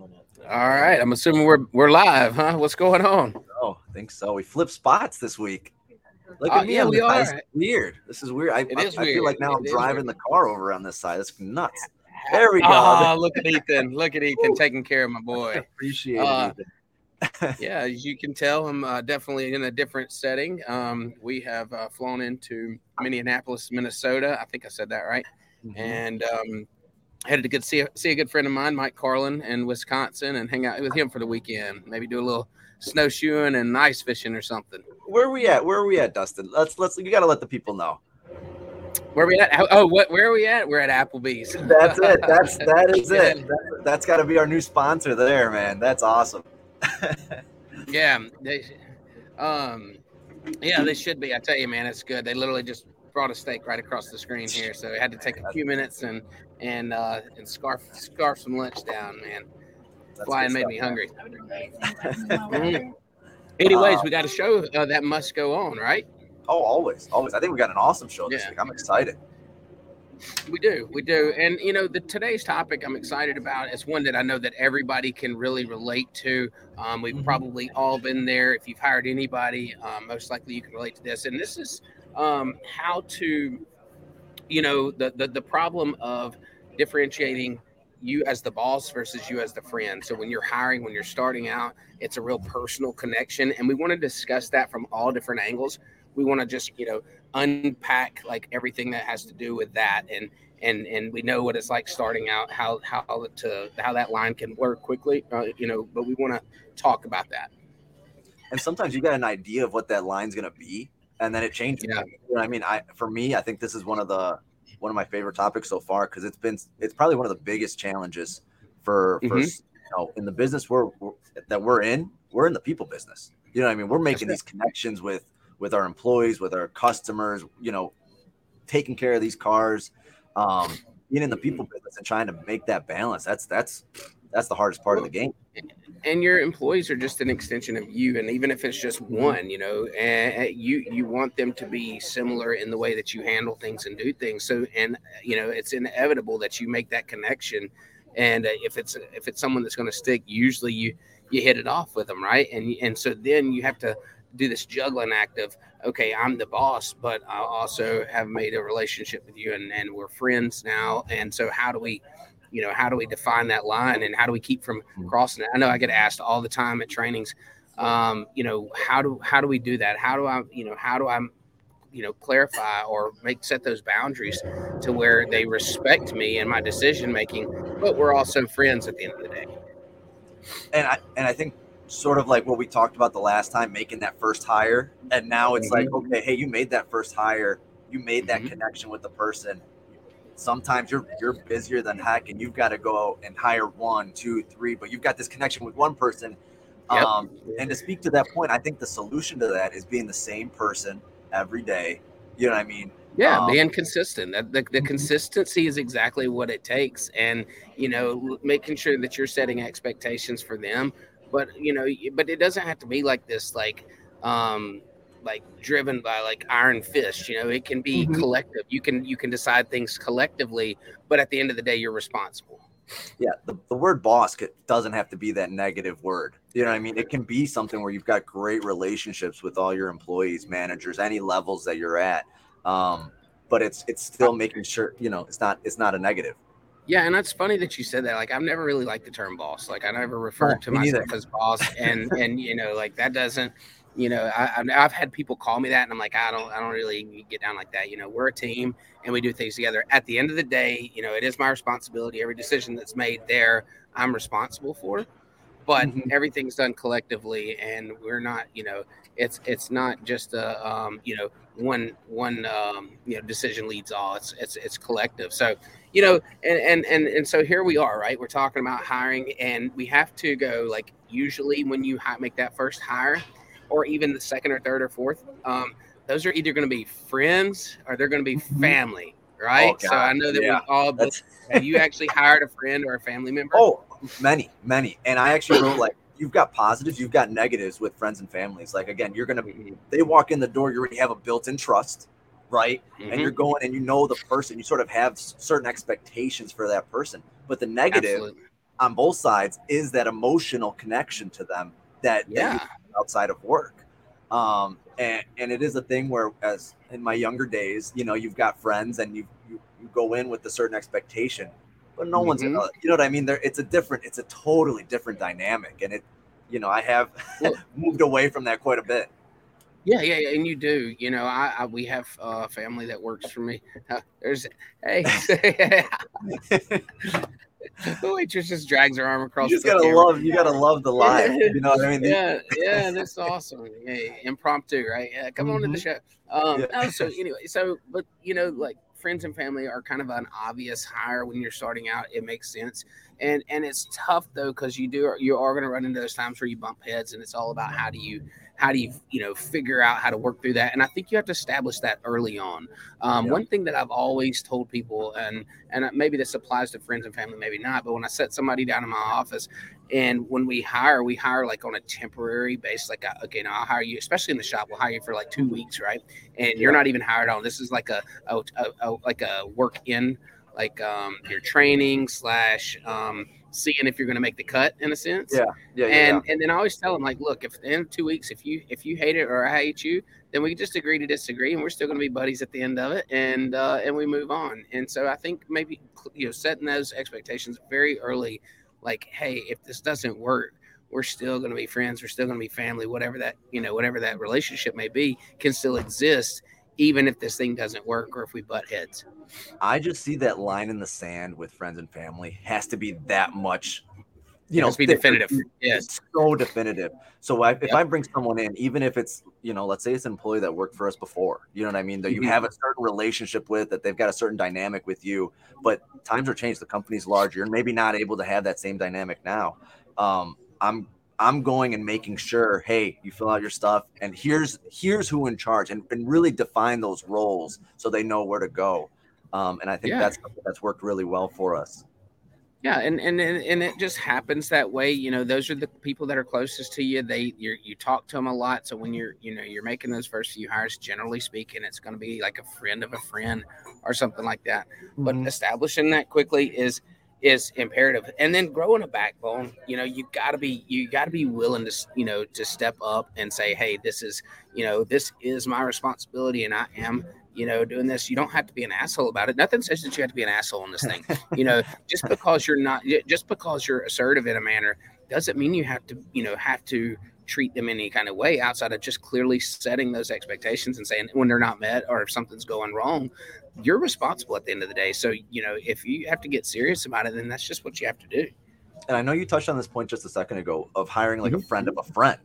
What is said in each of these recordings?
All right, I'm assuming we're we're live, huh? What's going on? Oh, I think so. We flipped spots this week. Look Uh, at me. yeah, on we are. It's weird. This is weird. I, It I, is I feel like weird. now I'm driving weird. the car over on this side. It's nuts. There we go. Oh, look at Ethan. Look at Ethan taking care of my boy. Appreciate Uh, it. Yeah, as you can tell, I'm uh, definitely in a different setting. Um, we have uh, flown into Minneapolis, Minnesota. I think I said that right. Mhm. And um, headed to good see a, see a good friend of mine, Mike Carlin, in Wisconsin, and hang out with him for the weekend. Maybe do a little snowshoeing and ice fishing or something. Where are we at? Where are we at, Dustin? Let's let's you got to let the people know. Where we at? Oh, what? Where are we at? We're at Applebee's. That's it. That's that is it. That's, that's got to be our new sponsor there, man. That's awesome. Yeah, they, um, yeah, they should be. I tell you, man, it's good. They literally just brought a steak right across the screen here, so I had to take a few minutes and and uh, and scarf scarf some lunch down, man. That's Flying made stuff, me man. hungry. Mhm. Anyways, Uh, we got a show uh, that must go on, right? Oh, always, always. I think we got an awesome show this Yeah. week. I'm excited. We do, we do, and you know, the today's topic I'm excited about is one that I know that everybody can really relate to. Um, we've Mhm. probably all been there. If you've hired anybody, um, most likely you can relate to this. And this is um, how to, you know, the, the the problem of differentiating you as the boss versus you as the friend. So when you're hiring, when you're starting out, it's a real personal connection, and we want to discuss that from all different angles. We want to just, you know, unpack like everything that has to do with that and and and we know what it's like starting out how how to how that line can work quickly uh, you know but we want to talk about that and sometimes you got an idea of what that line's going to be and then it changes. Yeah. you know what i mean? I for me i think this is one of the one of my favorite topics so far because it's been it's probably one of the biggest challenges for for Mhm. you know in the business we're, we're that we're in we're in the people business. You know what i mean? We're making these connections with with our employees with our customers you know taking care of these cars um being in the people business and trying to make that balance. That's that's that's the hardest part of the game. and your employees are just an extension of you and even if it's just one you know and you you want them to be similar in the way that you handle things and do things. So and you know it's inevitable that you make that connection. And uh, if it's if it's someone that's going to stick usually you you hit it off with them right? And and so then you have to do this juggling act of okay i'm the boss but i also have made a relationship with you and, and we're friends now. And so how do we you know how do we define that line and how do we keep from crossing it? I know i get asked all the time at trainings um, you know how do how do we do that? How do i you know how do i you know clarify or make set those boundaries to where they respect me and my decision making but we're also friends at the end of the day. And I and I think sort of like what we talked about the last time, making that first hire, and now it's like, okay, hey, you made that first hire, you made that Mhm. connection with the person. Sometimes you're you're busier than heck, and you've got to go and hire one, two, three, but you've got this connection with one person. Yep. Um, and to speak to that point, I think the solution to that is being the same person every day. You know what I mean? Yeah, Um, being consistent. That the, the consistency is exactly what it takes, and you know, making sure that you're setting expectations for them. But you know, but it doesn't have to be like this, like, um, like driven by like iron fist. You know, it can be Mhm. collective. You can you can decide things collectively, but at the end of the day, you're responsible. yeah the, the word boss doesn't have to be that negative word you know what i mean it can be something where you've got great relationships with all your employees managers any levels that you're at um, but it's it's still making sure you know it's not it's not a negative Yeah, and that's funny that you said that. Like, I've never really liked the term boss. Like, I never referred to myself as boss, and and you know, like that doesn't. You know, I, I've- I've had people call me that, and I'm like, I don't, I don't really get down like that. You know, we're a team, and we do things together. At the end of the day, you know, it is my responsibility. Every decision that's made there, I'm responsible for. But Mhm. everything's done collectively, and we're not. You know, it's it's not just a um, you know one one um, you know decision leads all. It's it's it's collective. So you know and and and and so here we are right we're talking about hiring and we have to go like usually when you make that first hire or even the second or third or fourth um, those are either going to be friends or they're going to be Mhm. family right Oh, so i know that yeah. we all that's have you actually hired a friend or a family member oh many many and i actually wrote like you've got positives you've got negatives with friends and families like again you're gonna Mhm, they walk in the door you already have a built-in trust right and mhm. you're going and you know the person you sort of have certain expectations for that person but the negative Absolutely. on both sides is that emotional connection to them that, yeah. that outside of work. Um, and, and it is a thing where as in my younger days, you know, you've got friends and you, you, you go in with a certain expectation, but no mm-hmm. one's, you know what I mean? There, it's a different, it's a totally different dynamic. And it, you know, I have moved away from that quite a bit. Yeah, yeah, yeah, and you do. You know, I, I we have a family that works for me. Uh, there's hey, the waitress just drags her arm across. You just gotta camera. love. You gotta love the live. You know what I mean? Yeah, yeah, that's awesome. Yeah, impromptu, right? Yeah, come mm-hmm. on to the mm-hmm. show. Um, yeah. oh, so anyway, so but you know, like friends and family are kind of an obvious hire when you're starting out. It makes sense, and and it's tough though because you do you are going to run into those times where you bump heads, and it's all about how do you how do you you know figure out how to work through that? And i think you have to establish that early on. Um, one thing that i've always told people and and maybe this applies to friends and family maybe not but when i set somebody down in my office and when we hire we hire like on a temporary basis like okay now i'll hire you especially in the shop we'll hire you for like two weeks right? And you're not even hired on. This is like a, a, a, a like a work in like um, your training slash um, seeing if you're going to make the cut in a sense. Yeah, yeah. And yeah. and then I always tell them like, look, if in two weeks, if you if you hate it or I hate you, then we just agree to disagree, and we're still going to be buddies at the end of it, and uh, and we move on. And so I think maybe you know setting those expectations very early, like, hey, if this doesn't work. We're still going to be friends. We're still going to be family. Whatever that you know, whatever that relationship may be, can still exist, even if this thing doesn't work or if we butt heads. I just see that line in the sand with friends and family has to be that much you know, be definitive. Yes, so definitive. So I, if yep. I bring someone in, even if it's you know, let's say it's an employee that worked for us before, you know what I mean, that you mm-hmm. have a certain relationship with, that they've got a certain dynamic with you, but times are changed. The company's larger, and maybe not able to have that same dynamic now. Um, I'm I'm going and making sure, hey, you fill out your stuff, and here's here's who in charge, and, and really define those roles so they know where to go. Um, and I think yeah. that's that's worked really well for us. Yeah, and, and and it just happens that way. You know, those are the people that are closest to you. They you you talk to them a lot. So when you're you know you're making those first few hires, generally speaking, it's going to be like a friend of a friend or something like that. Mm-hmm. But establishing that quickly is is imperative and then growing a backbone you know you got to be you got to be willing to you know to step up and say hey this is you know this is my responsibility and i am you know, doing this. You don't have to be an asshole about it. Nothing says that you have to be an asshole in this thing. you know, just because you're not, just because you're assertive in a manner doesn't mean you have to, you know, have to treat them any kind of way outside of just clearly setting those expectations and saying when they're not met or if something's going wrong, you're responsible at the end of the day. So, you know, if you have to get serious about it, then that's just what you have to do. And I know you touched on this point just a second ago of hiring like mm-hmm. a friend of a friend.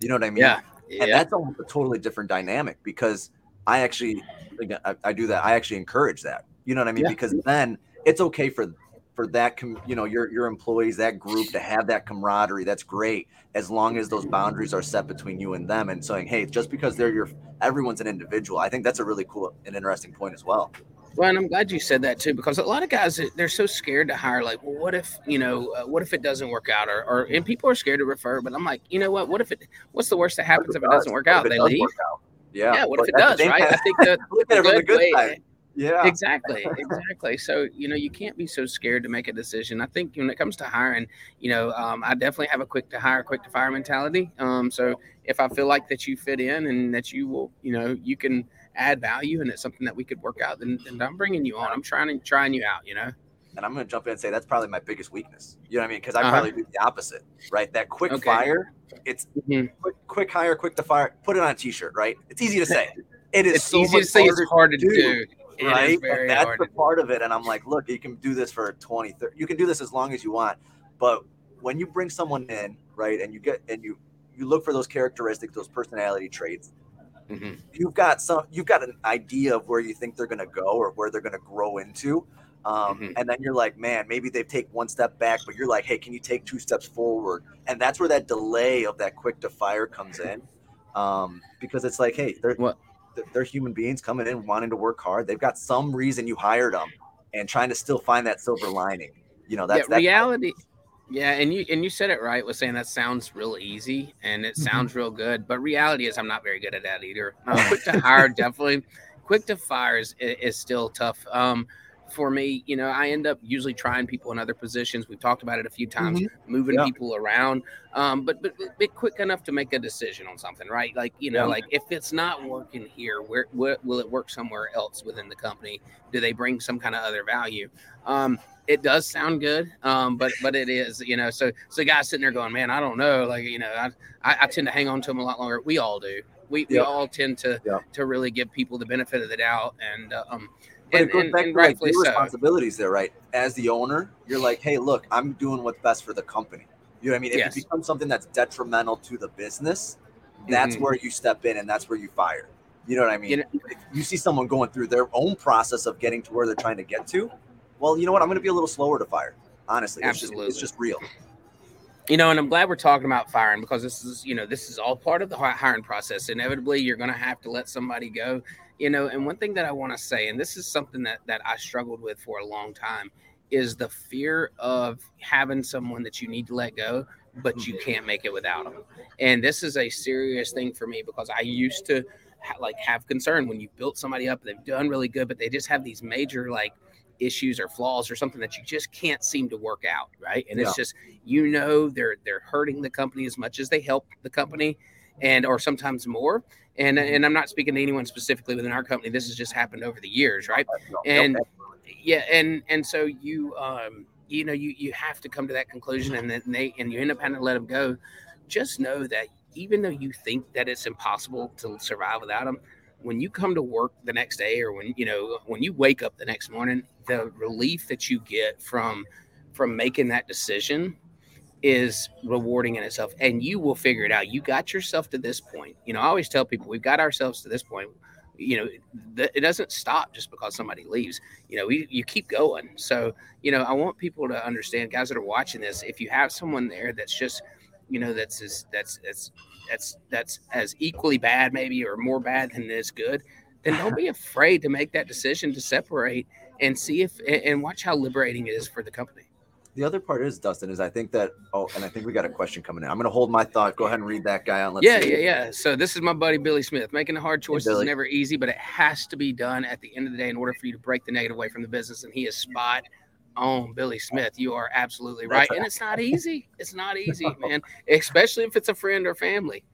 You know what I mean? Yeah. And yeah. that's a, a totally different dynamic because I actually I, I, do that. I actually encourage that. You know what I mean? Yeah. Because then it's okay for for that com- you know your your employees that group to have that camaraderie that's great as long as those boundaries are set between you and them and saying hey just because they're your everyone's an individual i think that's a really cool and interesting point as well well, and I'm glad you said that too, because a lot of guys they're so scared to hire. Like, well, what if you know, uh, what if it doesn't work out, or, or and people are scared to refer. But I'm like, you know what? What if it? What's the worst that happens if it doesn't work out? They leave. Yeah. Yeah. What if it does? Right. I think that look at it from the good way, side. Yeah. Exactly. Exactly. so you know, you can't be so scared to make a decision. I think when it comes to hiring, you know, um, I definitely have a quick to hire, quick to fire mentality. Um, so if I feel like that you fit in and that you will, you know, you can add value and it's something that we could work out, then, then I'm bringing you on. I'm trying to trying you out. You know and I'm going to jump in and say that's probably my biggest weakness. You know what I mean? Because I uh-huh. probably do the opposite, right? That quick okay. fire, it's mm-hmm. quick, quick hire, quick to fire. Put it on a t-shirt, right? It's easy to say. It is it's so easy to say. It's hard to do. do right? that's the part of it. And I'm like, look, you can do this for 20, 30, you can do this as long as you want. But when you bring someone in, right, and you get and you you look for those characteristics, those personality traits, mm-hmm. you've got some you've got an idea of where you think they're gonna go or where they're gonna grow into. Um, mm-hmm. And then you're like, man, maybe they've take one step back, but you're like, hey, can you take two steps forward? And that's where that delay of that quick to fire comes in, um, because it's like, hey, they're what? They're human beings coming in wanting to work hard. They've got some reason you hired them, and trying to still find that silver lining. You know, that's yeah, reality. Yeah, and you and you said it right with saying that sounds real easy and it mm-hmm. sounds real good, but reality is I'm not very good at that either. Uh, quick to hire, definitely. Quick to fire is, is still tough. Um, for me, you know, I end up usually trying people in other positions. We've talked about it a few times, mm-hmm. moving yeah. people around, um, but, but but quick enough to make a decision on something, right? Like you know, yeah. like if it's not working here, where, where, will it work somewhere else within the company? Do they bring some kind of other value? Um, it does sound good, um, but but it is, you know. So so the guy sitting there going, man, I don't know, like you know, I I, I tend to hang on to them a lot longer. We all do. We, we all tend to to really give people the benefit of the doubt, and uh, um, but and, it goes and, back and to like your so. responsibilities there, right? As the owner, you're like, hey, look, I'm doing what's best for the company. You know what I mean? If yes. it becomes something that's detrimental to the business, that's mm-hmm. where you step in and that's where you fire. You know what I mean? You, know, if you see someone going through their own process of getting to where they're trying to get to, well, you know what? I'm going to be a little slower to fire. Honestly, Absolutely. It's just, it's just real you know, and I'm glad we're talking about firing because this is, you know, this is all part of the hiring process. Inevitably, you're going to have to let somebody go you know and one thing that i want to say and this is something that that i struggled with for a long time is the fear of having someone that you need to let go but you mm-hmm. can't make it without them and this is a serious thing for me because i used to ha- like have concern when you built somebody up they've done really good but they just have these major like issues or flaws or something that you just can't seem to work out right and yeah. it's just you know they're they're hurting the company as much as they help the company and or sometimes more and and I'm not speaking to anyone specifically within our company. This has just happened over the years, right? And yeah, and and so you um you know you you have to come to that conclusion, and then they and you end up having to let them go. Just know that even though you think that it's impossible to survive without them, when you come to work the next day, or when you know when you wake up the next morning, the relief that you get from from making that decision is rewarding in itself and you will figure it out. You got yourself to this point. You know i always tell people we've got ourselves to this point. You know th- it doesn't stop just because somebody leaves. You know we, you keep going. So you know i want people to understand guys that are watching this if you have someone there that's just you know that's that's that's that's that's as equally bad maybe or more bad than is good then don't be afraid to make that decision to separate and see if and watch how liberating it is for the company the other part is Dustin is I think that oh and I think we got a question coming in. I'm gonna hold my thought. Go ahead and read that guy on. Let's yeah, see. yeah, yeah. So this is my buddy Billy Smith. Making a hard choice hey, is never easy, but it has to be done at the end of the day in order for you to break the negative away from the business. And he is spot on, Billy Smith. You are absolutely right. And it's not easy. It's not easy, man. Especially if it's a friend or family.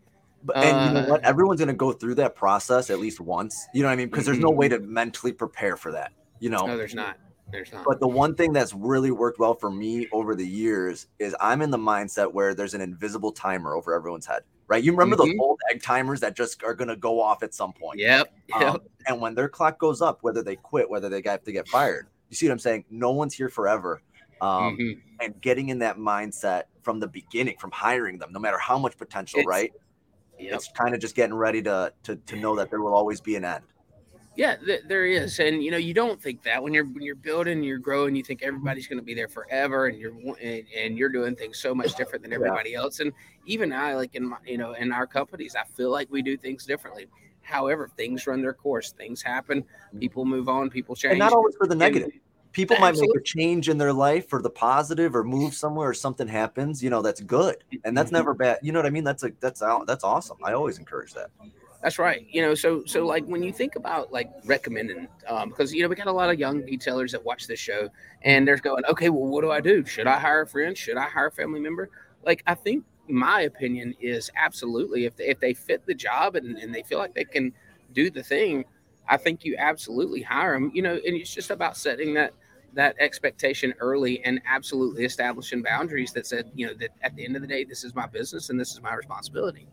But and you know uh, what? Everyone's gonna go through that process at least once. You know what I mean? Because there's no way to mentally prepare for that. You know, no, there's not. There's not. But the one thing that's really worked well for me over the years is I'm in the mindset where there's an invisible timer over everyone's head. Right? You remember mm-hmm. those old egg timers that just are gonna go off at some point. Yep. Um, yep. and when their clock goes up, whether they quit, whether they have to get fired, you see what I'm saying? No one's here forever. Um, mm-hmm. and getting in that mindset from the beginning, from hiring them, no matter how much potential, it's, right? Yep. It's kind of just getting ready to, to to know that there will always be an end. Yeah, th- there is, and you know, you don't think that when you're when you're building, you're growing, you think everybody's going to be there forever, and you're and, and, you're doing things so much different than everybody yeah. else. And even I, like in my, you know, in our companies, I feel like we do things differently. However, things run their course, things happen, mm-hmm. people move on, people change, and not always for the negative. And, people might make a change in their life for the positive or move somewhere or something happens you know that's good and that's mm-hmm. never bad you know what i mean that's a that's that's awesome i always encourage that that's right. You know, so so like when you think about like recommending, um, because you know we got a lot of young retailers that watch this show, and they're going, okay, well, what do I do? Should I hire a friend? Should I hire a family member? Like, I think my opinion is absolutely if they, if they fit the job and, and they feel like they can do the thing, I think you absolutely hire them. You know, and it's just about setting that that expectation early and absolutely establishing boundaries that said, you know, that at the end of the day, this is my business and this is my responsibility.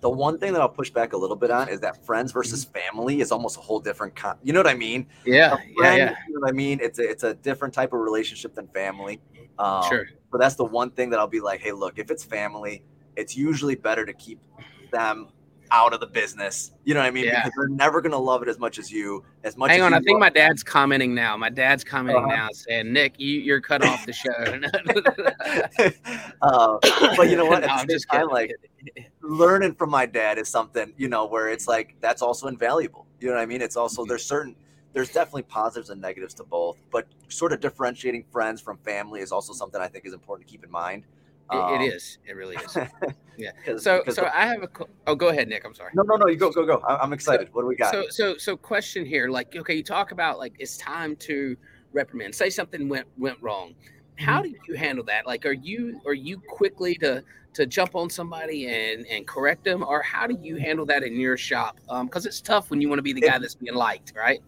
The one thing that I'll push back a little bit on is that friends versus mm-hmm. family is almost a whole different. Con- you know what I mean? Yeah, friend, yeah, yeah. You know what I mean? It's a, it's a different type of relationship than family. Um, sure. But that's the one thing that I'll be like, hey, look, if it's family, it's usually better to keep them out of the business. You know what I mean? Yeah. Because they're never gonna love it as much as you. As much. Hang on, I think my dad's commenting now. My dad's commenting uh-huh. now, saying, "Nick, you, are cut off the show." uh, but you know what? At no, the same time, like learning from my dad is something you know where it's like that's also invaluable. You know what I mean? It's also mm-hmm. there's certain there's definitely positives and negatives to both, but sort of differentiating friends from family is also something I think is important to keep in mind. It, um, it is. It really is. Yeah. So, so the, I have a. Oh, go ahead, Nick. I'm sorry. No, no, no. You go, go, go. I'm excited. So, what do we got? So, so, so, question here. Like, okay, you talk about like it's time to reprimand, say something went went wrong. How Mm-hmm. do you handle that? Like, are you are you quickly to to jump on somebody and and correct them, or how do you handle that in your shop? Um, because it's tough when you want to be the guy that's being liked, right?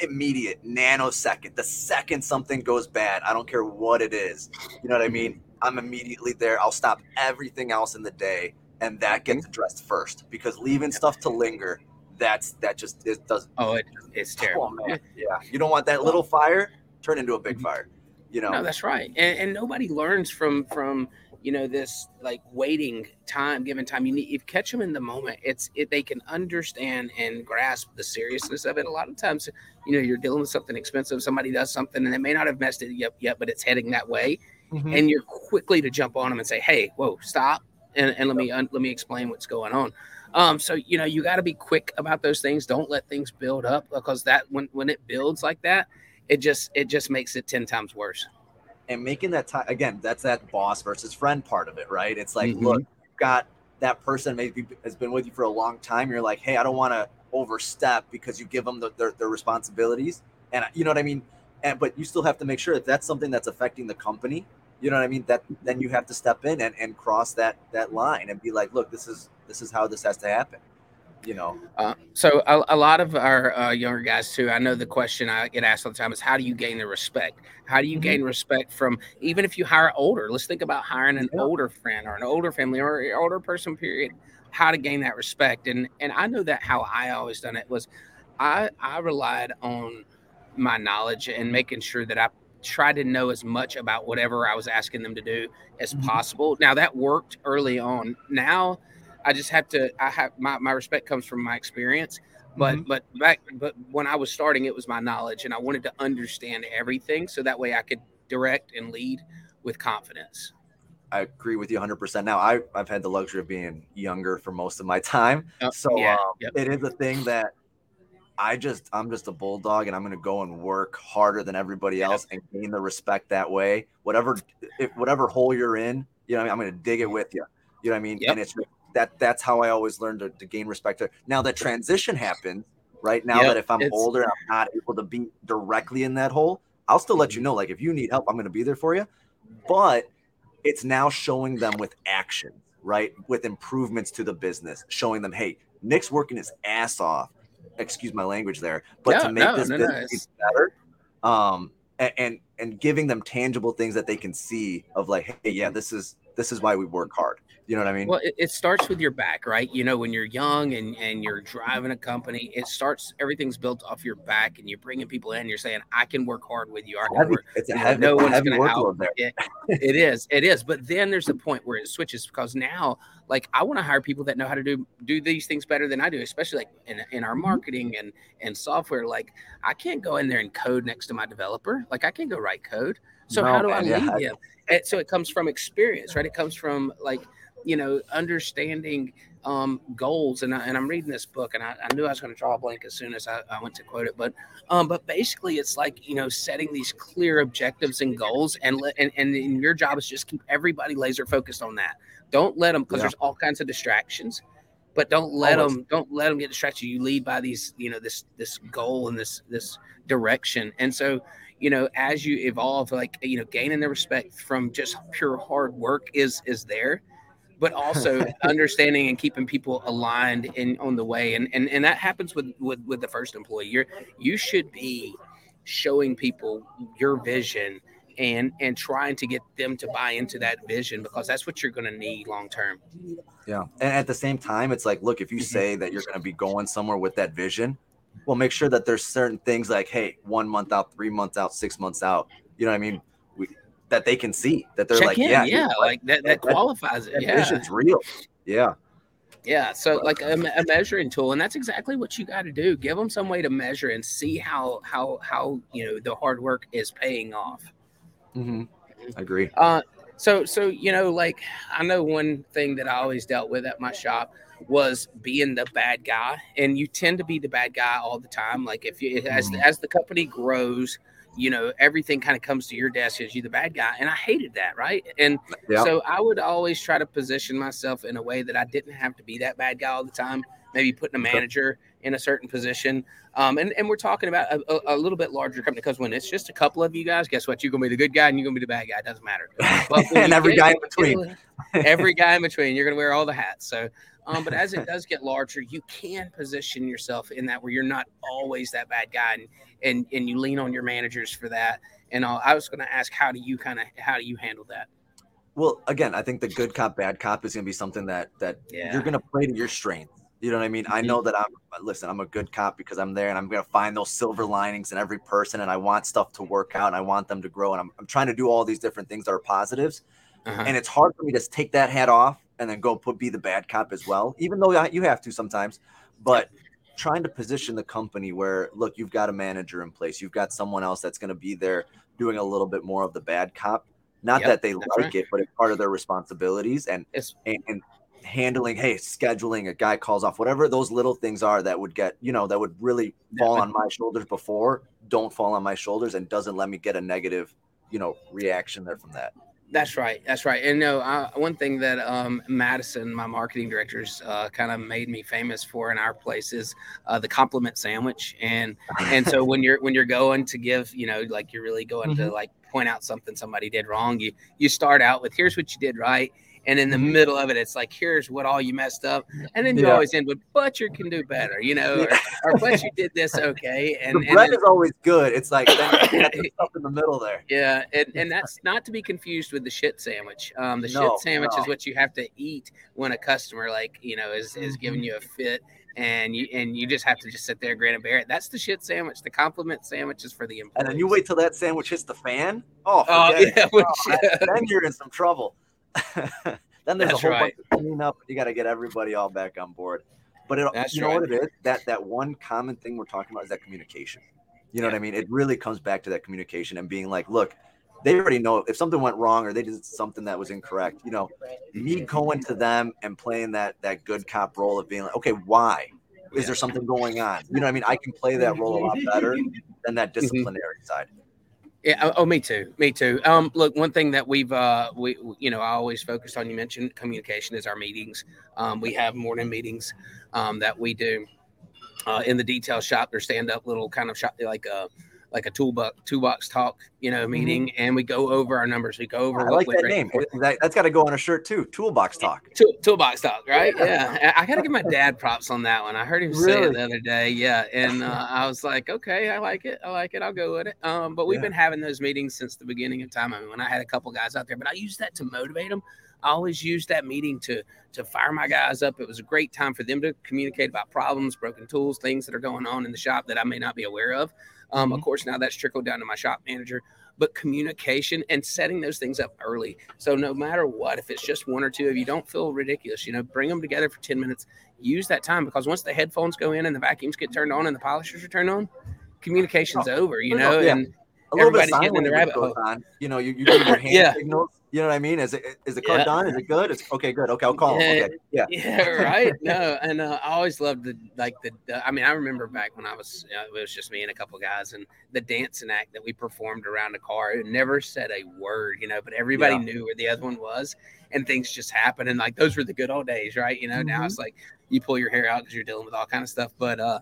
immediate nanosecond the second something goes bad i don't care what it is you know what i mm-hmm. mean i'm immediately there i'll stop everything else in the day and that mm-hmm. gets addressed first because leaving stuff to linger that's that just it doesn't Oh, it, it's oh, terrible. man. yeah you don't want that little fire turn into a big mm-hmm. fire you know No, that's right. And, and nobody learns from from you know this like waiting time, given time. You need if you catch them in the moment, it's it they can understand and grasp the seriousness of it. A lot of times, you know, you're dealing with something expensive. Somebody does something and they may not have messed it yet, yet but it's heading that way, Mhm. and you're quickly to jump on them and say, "Hey, whoa, stop!" and, and let me un, let me explain what's going on. Um, so you know, you got to be quick about those things. Don't let things build up because that when when it builds like that, it just it just makes it ten times worse. And making that time again that's that boss versus friend part of it right? It's like Mhm. look you've got that person maybe has been with you for a long time you're like hey i don't want to overstep because you give them the, their, their responsibilities. And you know what i mean? And but you still have to make sure if that's something that's affecting the company you know what i mean? That then you have to step in and, and cross that that line and be like look this is this is how this has to happen you know Uh, so a, a lot of our uh, younger guys too. I know the question I get asked all the time is how do you gain the respect? How do you Mhm. gain respect from even if you hire older? Let's think about hiring an Yeah. older friend or an older family or an older person. Period. How to gain that respect? And and I know that how I always done it was, I I relied on my knowledge and making sure that I tried to know as much about whatever I was asking them to do as Mhm. possible. Now that worked early on. Now I just have to. I have my, my respect comes from my experience, but Mhm. but back but when I was starting, it was my knowledge, and I wanted to understand everything so that way I could direct and lead with confidence. I agree with you 100%. Now, I, I've had the luxury of being younger for most of my time. Uh, so yeah, um, yep. it is a thing that I just, I'm just a bulldog and I'm going to go and work harder than everybody else and gain the respect that way. Whatever, if, whatever hole you're in, you know, what I mean? I'm going to dig it with you. You know what I mean? Yep. And it's that, that's how I always learned to, to gain respect. Now that transition happened, right? Now Yep, that if I'm older, I'm not able to be directly in that hole, I'll still let you Mm-hmm. know. Like if you need help, I'm going to be there for you. But it's now showing them with action, right? With improvements to the business, showing them, hey, Nick's working his ass off. Excuse my language there, but No, to make no, this no, business better, um, and, and and giving them tangible things that they can see of like, hey, yeah, this is this is why we work hard. You know what I mean? Well, it, it starts with your back, right? You know, when you're young and, and you're driving a company, it starts, everything's built off your back and you're bringing people in. You're saying, I can work hard with you. I can heavy. work. It's a heavy, no one's gonna workload out- It, it is, it is. But then there's a point where it switches because now, like, I want to hire people that know how to do do these things better than I do, especially like in, in our marketing and and software. Like, I can't go in there and code next to my developer. Like, I can't go write code. So No, how do man, I yeah, lead them? And so it comes from experience, right? It comes from like you know understanding um, goals. And, I, and I'm reading this book, and I, I knew I was going to draw a blank as soon as I, I went to quote it. But um, but basically, it's like you know setting these clear objectives and goals, and and, and your job is just keep everybody laser focused on that. Don't let them because Yeah. there's all kinds of distractions. But don't let Always. them don't let them get distracted. You lead by these you know this this goal and this this direction. And so you know as you evolve, like you know gaining the respect from just pure hard work is is there but also understanding and keeping people aligned in on the way and and, and that happens with, with with the first employee you're you should be showing people your vision and and trying to get them to buy into that vision because that's what you're going to need long term Yeah. And at the same time, it's like, look, if you Mhm. say that you're going to be going somewhere with that vision, well, make sure that there's certain things like, hey, one month out, three months out, six months out, you know what I mean? We, that they can see that they're check like, in yeah, yeah, you're like that that That- that- qualifies it that yeah vision's real. Yeah. Yeah, so like a, a measuring tool, and that's exactly what you got to do. Give them some way to measure and see how how how you know the hard work is paying off. Mm-hmm. I agree. Uh, so so you know, like I know one thing that I always dealt with at my shop was being the bad guy, and you tend to be the bad guy all the time. Like if you as Mhm. as the company grows, you know everything kind of comes to your desk as you the bad guy, and I hated that, right? And Yeah. so I would always try to position myself in a way that I didn't have to be that bad guy all the time. Maybe putting a manager in a certain position. Um, and, and we're talking about a, a, little bit larger company because when it's just a couple of you guys, guess what? You're going to be the good guy and you're going to be the bad guy. It doesn't matter. and every guy in between. every guy in between. You're going to wear all the hats. So, um, but as it does get larger, you can position yourself in that where you're not always that bad guy and, and, and you lean on your managers for that. And I'll, I was going to ask, how do you kind of, how do you handle that? Well, again, I think the good cop, bad cop is going to be something that, that yeah. you're going to play to your strength you know what I mean? I know mm-hmm. that I'm listen, I'm a good cop because I'm there and I'm gonna find those silver linings in every person and I want stuff to work out and I want them to grow and I'm, I'm trying to do all these different things that are positives. Uh-huh. And it's hard for me to take that hat off and then go put be the bad cop as well, even though you have to sometimes. But trying to position the company where look, you've got a manager in place, you've got someone else that's gonna be there doing a little bit more of the bad cop. Not yep, that they like right. it, but it's part of their responsibilities and, and, and handling, hey, scheduling a guy calls off, whatever those little things are that would get, you know, that would really fall on my shoulders before don't fall on my shoulders and doesn't let me get a negative, you know, reaction there from that. That's right. That's right. And no, uh, one thing that um, Madison, my marketing directors, uh, kind of made me famous for in our place is uh, the compliment sandwich. And and so when you're when you're going to give, you know, like you're really going mm-hmm. to like point out something somebody did wrong, you you start out with here's what you did right, and in the mm-hmm. middle of it, it's like, here's what all you messed up. And then you yeah. always end with, but you can do better, you know, yeah. or, or, but you did this okay. And, the bread and then, is always good. It's like stuff in the middle there. Yeah. And, and that's not to be confused with the shit sandwich. Um, the no, shit sandwich no. is what you have to eat when a customer, like, you know, is, is giving mm-hmm. you a fit and you and you just have to just sit there, grin and bear it. That's the shit sandwich. The compliment sandwich is for the employees. And then you wait till that sandwich hits the fan. Oh, oh yeah, oh, then you're in some trouble. then there's That's a whole right. bunch of cleanup. You got to get everybody all back on board. But it, That's you know what it is? That that one common thing we're talking about is that communication. You know yeah. what I mean? It really comes back to that communication and being like, look, they already know if something went wrong or they did something that was incorrect. You know, me going to them and playing that that good cop role of being like, okay, why? Is there something going on? You know, what I mean, I can play that role a lot better than that mm-hmm. disciplinary mm-hmm. side. Yeah. Oh, oh, me too. Me too. Um, look, one thing that we've, uh, we, you know, I always focused on. You mentioned communication is our meetings. Um, we have morning meetings, um, that we do, uh, in the detail shop. They're stand up little kind of shop, like, uh, like a toolbox toolbox talk, you know, mm-hmm. meeting, mm-hmm. and we go over our numbers. We go over. I like that name. That, has got to go on a shirt too. Toolbox talk. Tool, toolbox talk, right? Yeah. yeah. I, got to give my dad props on that one. I heard him really? say it the other day. Yeah, and uh, I was like, okay, I like it. I like it. I'll go with it. Um, but we've yeah. been having those meetings since the beginning of time. I mean, when I had a couple guys out there, but I used that to motivate them. I always used that meeting to to fire my guys up. It was a great time for them to communicate about problems, broken tools, things that are going on in the shop that I may not be aware of. Um, mm-hmm. Of course, now that's trickled down to my shop manager, but communication and setting those things up early. So no matter what, if it's just one or two of you, don't feel ridiculous. You know, bring them together for 10 minutes. Use that time because once the headphones go in and the vacuums get turned on and the polishers are turned on, communication's oh, over, you know, yeah. and everybody's getting in the rabbit hole. On. You know, you, you give your hand yeah. signals you know what I mean? Is it is the car yeah. done? Is it good? It's okay, good. Okay, I'll call him. Okay. Yeah. Yeah, right. no, and uh, I always loved the like the, the, I mean, I remember back when I was uh, it was just me and a couple guys and the dancing act that we performed around the car. It never said a word, you know, but everybody yeah. knew where the other one was and things just happened and like those were the good old days, right? You know, mm-hmm. now it's like you pull your hair out because you're dealing with all kind of stuff, but uh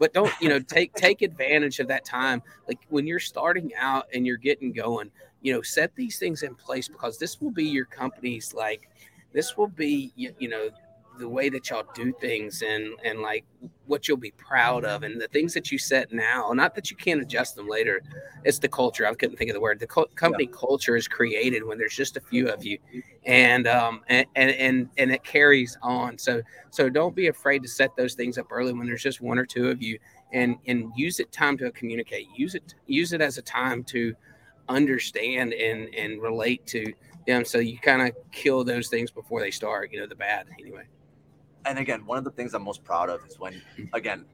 but don't you know take take advantage of that time like when you're starting out and you're getting going you know set these things in place because this will be your company's like this will be you, you know the way that y'all do things and and like what you'll be proud of and the things that you set now. Not that you can't adjust them later. It's the culture. I couldn't think of the word. The co- company yeah. culture is created when there's just a few of you. And um and, and and and it carries on. So so don't be afraid to set those things up early when there's just one or two of you and and use it time to communicate. Use it use it as a time to understand and and relate to them. So you kind of kill those things before they start you know the bad anyway. And again one of the things i'm most proud of is when again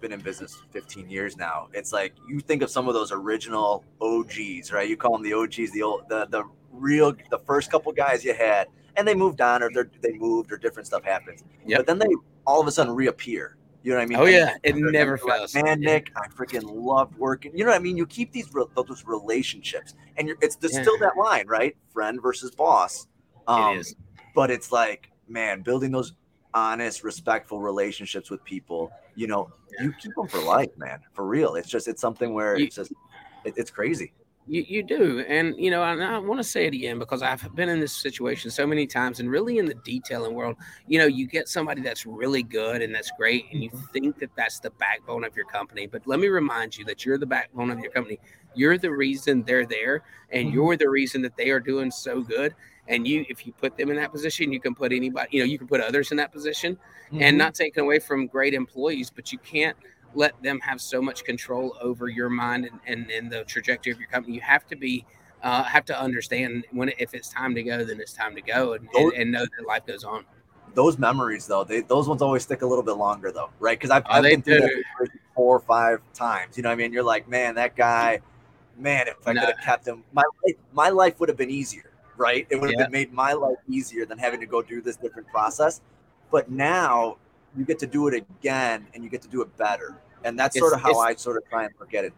been in business 15 years now it's like you think of some of those original og's right? You call them the og's the old the, the real the first couple guys you had and they moved on or they moved or different stuff happens. Yep. but then they all of a sudden reappear you know what I mean? Oh yeah, it never fails. Man, Nick, I freaking loved working. You know what I mean? You keep these those relationships, and you're, it's yeah. still that line, right? Friend versus boss. Um, it is. But it's like, man, building those honest, respectful relationships with people. You know, you keep them for life, man. For real. It's just it's something where You- it's just it, it's crazy. You, you do. And, you know, and I want to say it again because I've been in this situation so many times and really in the detailing world, you know, you get somebody that's really good and that's great and you think that that's the backbone of your company. But let me remind you that you're the backbone of your company. You're the reason they're there and Mhm. you're the reason that they are doing so good. And you, if you put them in that position, you can put anybody, you know, you can put others in that position Mhm. and not taken away from great employees, but you can't let them have so much control over your mind and, and, and the trajectory of your company. You have to be uh, have to understand when if it's time to go, then it's time to go, and, and, and know that life goes on. those memories though, they those ones always stick a little bit longer though, right? Because I've, Oh, I've been through that do. four or five times. You know what I mean? You're like, man, that guy, man, if I No. could have kept him, my life, my life would have been easier, right? It would have Yeah. been made my life easier than having to go do this different process. But now you get to do it again and you get to do it better. And that's sort of how I sort of try and look at it.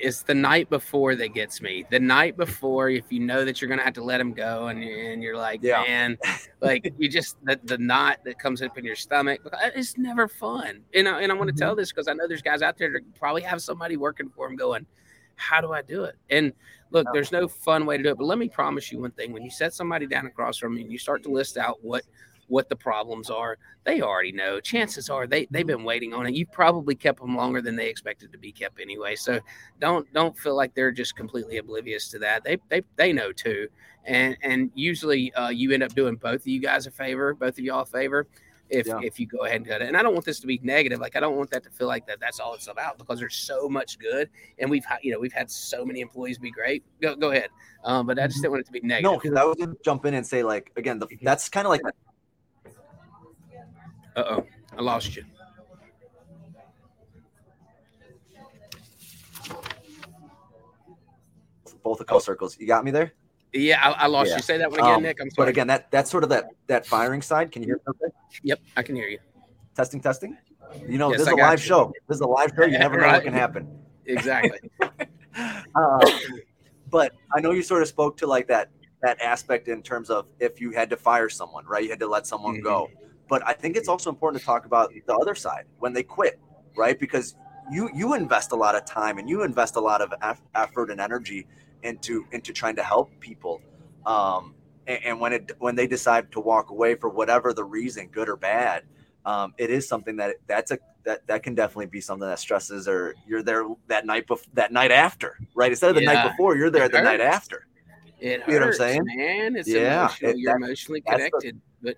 It's the night before that gets me. The night before, if you know that you're gonna have to let him go, and, and you're like, Yeah. man, like you just the, the knot that comes up in your stomach. It's never fun. And I, and I want to Mhm. tell this because I know there's guys out there that probably have somebody working for them going, how do I do it? And look, there's no fun way to do it. But let me promise you one thing: when you set somebody down across from you and you start to list out what what the problems are, they already know. Chances are they they've been waiting on it. You probably kept them longer than they expected to be kept anyway. So don't don't feel like they're just completely oblivious to that. They they they know too. And and usually uh, you end up doing both of you guys a favor, both of y'all a favor. If, Yeah. if you go ahead and cut it, and I don't want this to be negative, like I don't want that to feel like that. That's all it's about because there's so much good, and we've had you know we've had so many employees be great. Go go ahead, um, but I just didn't want it to be negative. No, because I was to jump in and say, like, again, the, that's kind of like Uh oh, I lost you. both the call circles. You got me there? Yeah, I, I lost Yeah. you. Say that one again, Um, Nick. I'm sorry. But again, that that's sort of that that firing side. Can you hear me? Yep, I can hear you. Testing, testing. You know, Yes, this is I a live you. show. This is a live show. You never know what can happen. Exactly. Uh, but I know you sort of spoke to like that that aspect in terms of if you had to fire someone, right? You had to let someone Mm-hmm. go. But I think it's also important to talk about the other side when they quit, right? Because you you invest a lot of time and you invest a lot of effort and energy into into trying to help people. Um, and, and when it when they decide to walk away for whatever the reason, good or bad, um, it is something that that's a that that can definitely be something that stresses or you're there that night before that night after, right? Instead of the night before, you're there It the night after. It You know what I'm hurts, saying? man. It's Yeah, emotional. it- You're that- emotionally that's the- connected, but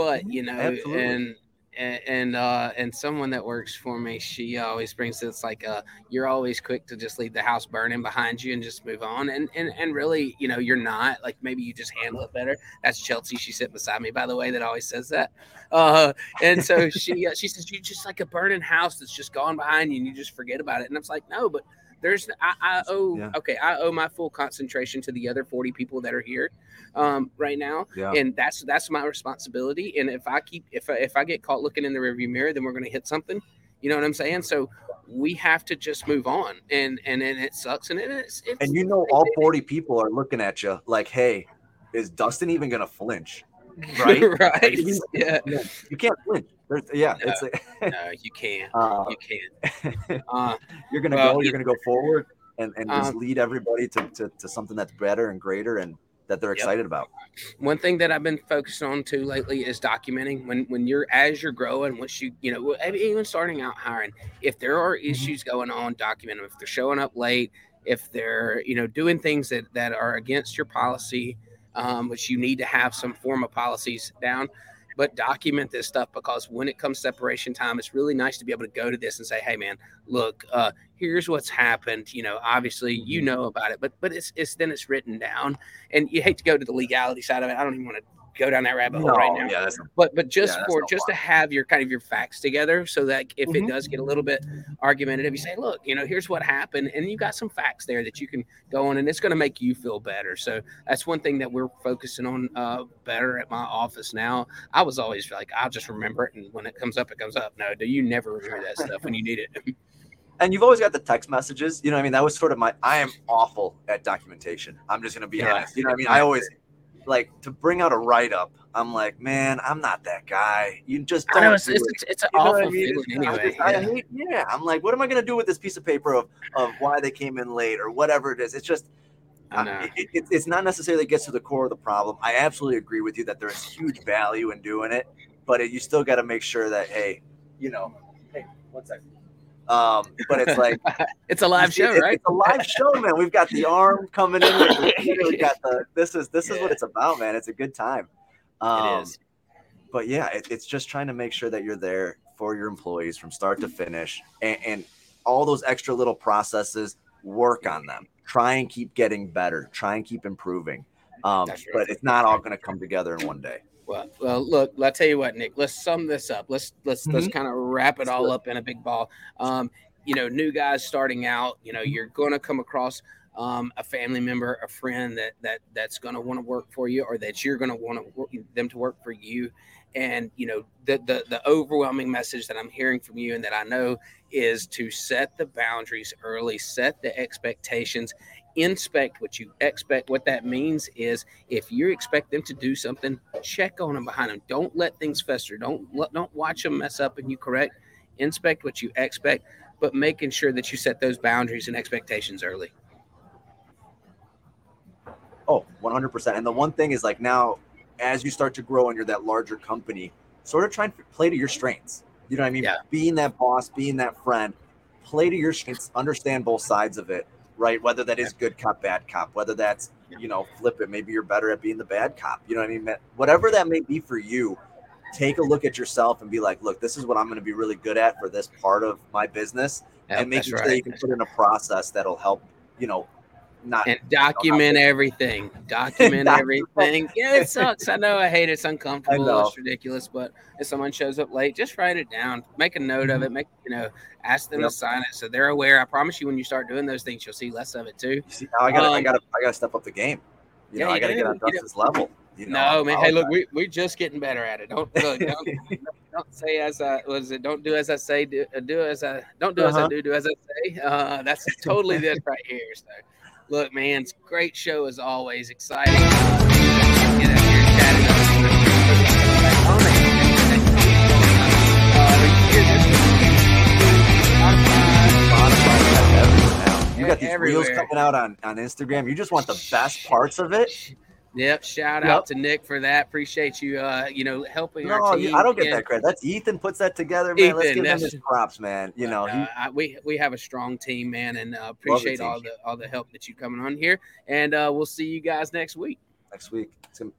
but you know, Absolutely. and and and, uh, and someone that works for me, she always brings this like, uh, you're always quick to just leave the house burning behind you and just move on, and and and really, you know, you're not. Like maybe you just handle it better. That's Chelsea. She's sitting beside me, by the way, that always says that. Uh, and so she uh, she says you're just like a burning house that's just gone behind you, and you just forget about it. And I was like, no, but there's I, I owe Yeah. okay I owe my full concentration to the other 40 people that are here um, right now Yeah. and that's that's my responsibility and if I keep if I, if I get caught looking in the rearview mirror then we're going to hit something you know what I'm saying so we have to just move on and and and it sucks and it is it's, And you know, all 40 people are looking at you like, hey, is Dustin even going to flinch? right? right You- yeah You can't flinch. There's, yeah, it's like, no you can't uh, you can't uh, you're going to Well, go, you- you're to go forward and, and just Um, lead everybody to, to, to something that's better and greater and that they're Yep. excited about. one thing that I've been focused on too lately is documenting when when you're as you're growing, once you you know even starting out hiring, if there are issues going on, document them. If they're showing up late, if they're you know doing things that that are against your policy, um, which you need to have some form of policies down. But document this stuff because when it comes separation time, it's really nice to be able to go to this and say, "Hey, man, look, uh, here's what's happened." You know, obviously you know about it, but but it's it's then it's written down and you hate to go to the legality side of it. I don't even want to go down that rabbit hole right now. yeah, But but just Yeah, for no just to have your kind of your facts together, so that if Mhm. it does get a little bit argumentative, you say, look, you know, here's what happened, and you got some facts there that you can go on, and it's going to make you feel better. So that's one thing that we're focusing on uh, better at my office now. I was always like, I'll just remember it, and when it comes up, it comes up. No, do you never remember that stuff when you need it? and you've always got the text messages. You know, what I mean, that was sort of my. I am awful at documentation. I'm just gonna be Yeah. honest. You know, what I mean, I always, like to bring out a write up. I'm like, man, I'm not that guy. You just I don't. know it's, do it's, it. it's, an You awful I mean? feeling It's- I anyway. just- I hate- yeah, I'm like, what am I gonna do with this piece of paper of of why they came in late or whatever it is? It's just know. it, it, it's not necessarily gets to the core of the problem. I absolutely agree with you that there is huge value in doing it, but it, you still got to make sure that hey, you know, hey, one second. Um, but it's like It's a live show, it- right? It's a live show, man. We've got the arm coming in. We got the. This is this is what it's about, man. It's a good time. Um, it is. but yeah, it, it's just trying to make sure that you're there for your employees from start to finish, and, and all those extra little processes. Work on them. Try and keep getting better. Try and keep improving. Um, but it's not all going to come together in one day. Well, well, look. I'll tell you what, Nick. Let's sum this up. Let's let's let's Mm-hmm. kind of wrap it all up in a big ball. Um, you know, new guys starting out. You know, you're going to come across um, a family member, a friend that that that's going to want to work for you, or that you're going to want them to work for you. And you know, the, the the overwhelming message that I'm hearing from you, and that I know is to set the boundaries early, set the expectations, inspect what you expect. What that means is if you expect them to do something, check on them behind them. Don't let things fester. Don't don't watch them mess up and you correct. Inspect what you expect, but making sure that you set those boundaries and expectations early. Oh, 100%. And the one thing is like now, as you start to grow and you're that larger company, sort of try and play to your strengths. You know what I mean? Yeah. Being that boss, being that friend, play to your strengths, understand both sides of it, right? Whether that is good cop, bad cop, whether that's, you know, flip it. Maybe you're better at being the bad cop. You know what I mean? Whatever that may be for you, take a look at yourself and be like, look, this is what I'm going to be really good at for this part of my business. Yeah, and making sure you can put in a process that'll help, you know, not And document everything. Document everything. Yeah, it sucks. I know. I hate it. It's uncomfortable. It's ridiculous. But if someone shows up late, just write it down. Make a note of it. Make you know, ask them Mm-hmm. Yep. to sign it so they're aware. I promise you, when you start doing those things, you'll see less of it too. You see, I gotta, I Um, gotta, I gotta step up the game. You Yeah, know, I gotta get on. Dustin's level. You know, No, man. Hey, look, we we're just getting better at it. Don't look, don't, don't say as I was it. Don't do as I say. Do, do as I don't do as I Uh-huh. do. Do as I say. Uh, that's totally this right here. So, look, man, great show as always. Exciting. Uh. Uh, you got these reels coming out on, on Instagram. You just want the best parts of it. Yep. Shout Yep. out to Nick for that. Appreciate you. Uh, you know, helping No, our team. I don't get and- that credit. That's Ethan puts that together, man. Let's Ethan, give him his props, man. You know, Uh, he, I, we we have a strong team, man, and uh, appreciate team. all the all the help that you coming on here. And uh, we'll see you guys next week. next week. It's gonna,